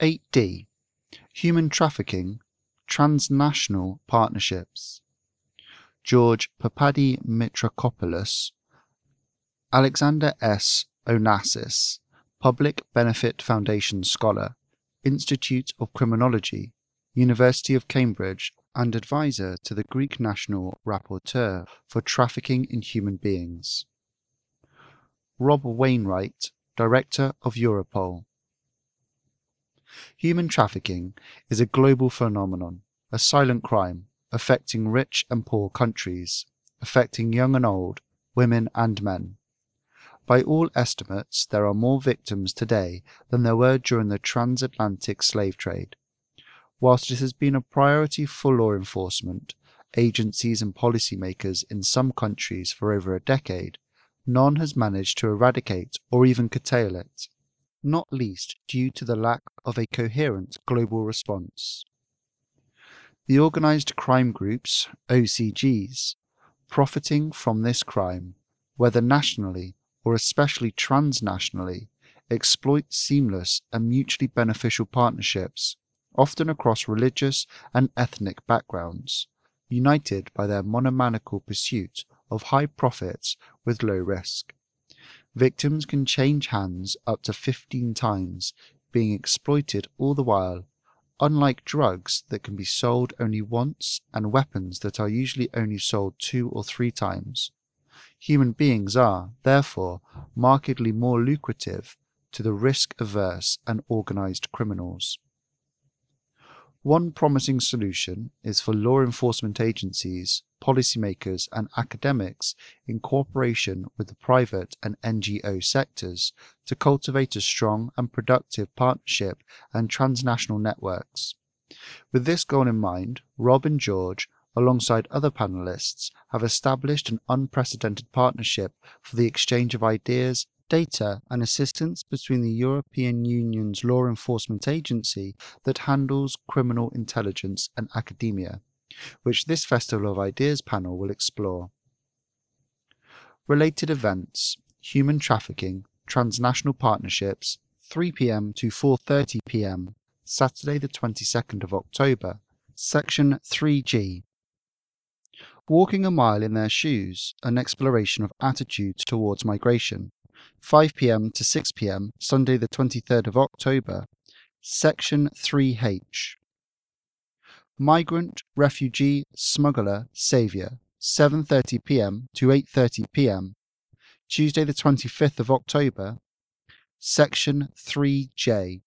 8D Human Trafficking Transnational Partnerships. George Papadimitriakopoulos, Alexander S. Onassis, Public Benefit Foundation Scholar, Institute of Criminology, University of Cambridge, and advisor to the Greek National Rapporteur for Trafficking in Human Beings. Rob Wainwright, Director of Europol. Human trafficking is a global phenomenon, a silent crime affecting rich and poor countries, affecting young and old, women and men. By all estimates, there are more victims today than there were during the transatlantic slave trade. Whilst it has been a priority for law enforcement, agencies and policymakers in some countries for over a decade, none has managed to eradicate or even curtail it, not least due to the lack of a coherent global response. The organized crime groups, OCGs, profiting from this crime, whether nationally or especially transnationally, exploit seamless and mutually beneficial partnerships, often across religious and ethnic backgrounds, united by their monomaniacal pursuit of high profits with low risk. Victims can change hands up to 15 times, being exploited all the while, unlike drugs that can be sold only once and weapons that are usually only sold two or three times. Human beings are, therefore, markedly more lucrative to the risk averse and organized criminals. One promising solution is for law enforcement agencies, policymakers, and academics in cooperation with the private and NGO sectors to cultivate a strong and productive partnership and transnational networks. With this goal in mind, Rob and George, alongside other panelists, have established an unprecedented partnership for the exchange of ideas, data and assistance between the European Union's law enforcement agency that handles criminal intelligence and academia, which this Festival of Ideas panel will explore. Related events, human trafficking, transnational partnerships, 3 p.m. to 4:30 p.m. Saturday the 22nd of October, section 3G. Walking a mile in their shoes, an exploration of attitudes towards migration. 5 pm to 6 pm, Sunday, the 23rd of October, Section 3H. Migrant, refugee, smuggler, saviour, 7:30 p.m. to 8:30 p.m. Tuesday the 25th of October, Section 3J.